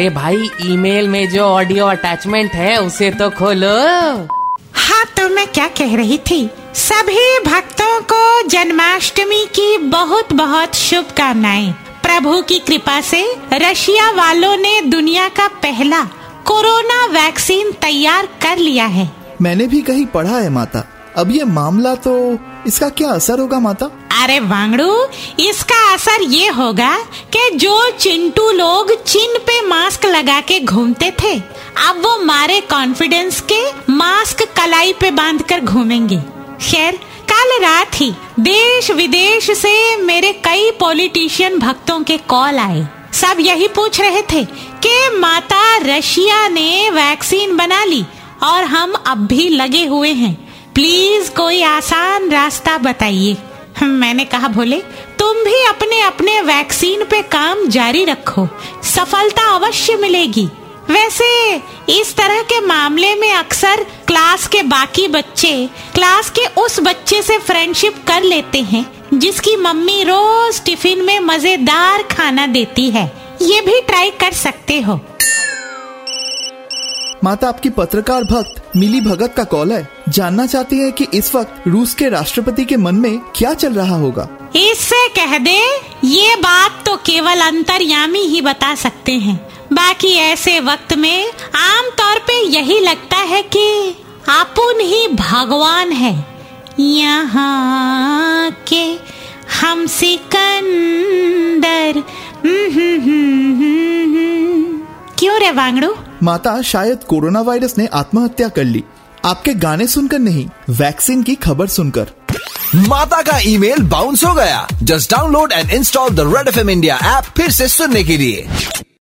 अरे भाई ईमेल में जो ऑडियो अटैचमेंट है उसे तो खोलो। हाँ तो मैं क्या कह रही थी? सभी भक्तों को जन्माष्टमी की बहुत बहुत शुभकामनाएँ। प्रभु की कृपा से रशिया वालों ने दुनिया का पहला कोरोना वैक्सीन तैयार कर लिया है। मैंने भी कहीं पढ़ा है माता। अब ये मामला तो इसका क्या असर होगा, माता? अरे वांगड़ू, इसका असर ये होगा कि जो चिंटू लोग चिन पे मास्क लगा के घूमते थे, अब वो मारे कॉन्फिडेंस के मास्क कलाई पे बाँध कर घूमेंगे। खैर, कल रात ही देश विदेश से मेरे कई पॉलिटिशियन भक्तों के कॉल आए। सब यही पूछ रहे थे कि माता रशिया ने वैक्सीन बना ली और हम अब भी लगे हुए हैं। प्लीज़ कोई आसान रास्ता बताइए। मैंने कहा, भोले, तुम भी अपने अपने वैक्सीन पे काम जारी रखो। सफलता अवश्य मिलेगी। वैसे, इस तरह के मामले में अक्सर क्लास के बाकी बच्चे क्लास के उस बच्चे से फ्रेंडशिप कर लेते हैं, जिसकी मम्मी रोज टिफ़िन में मज़ेदार खाना देती है। ये भी ट्राई कर सकते हो। माता आपकी पत्रकार भक्त मिली भगत का कॉल है। जानना चाहती है कि इस वक्त रूस के राष्ट्रपति के मन में क्या चल रहा होगा? इससे कह दे, ये बात तो केवल अंतर्यामी ही बता सकते हैं। बाकी ऐसे वक्त में आम तौर पे यही लगता है कि अपुन ही भगवान है। यहाँ के हम सिकंदर रे वांगड़ू? माता शायद कोरोना वायरस ने आत्महत्या कर ली। आपके गाने सुनकर नहीं वैक्सीन की खबर सुनकर। माता का ईमेल बाउंस हो गया। Just download and install the Red F M India app फिर से सुनने के लिए।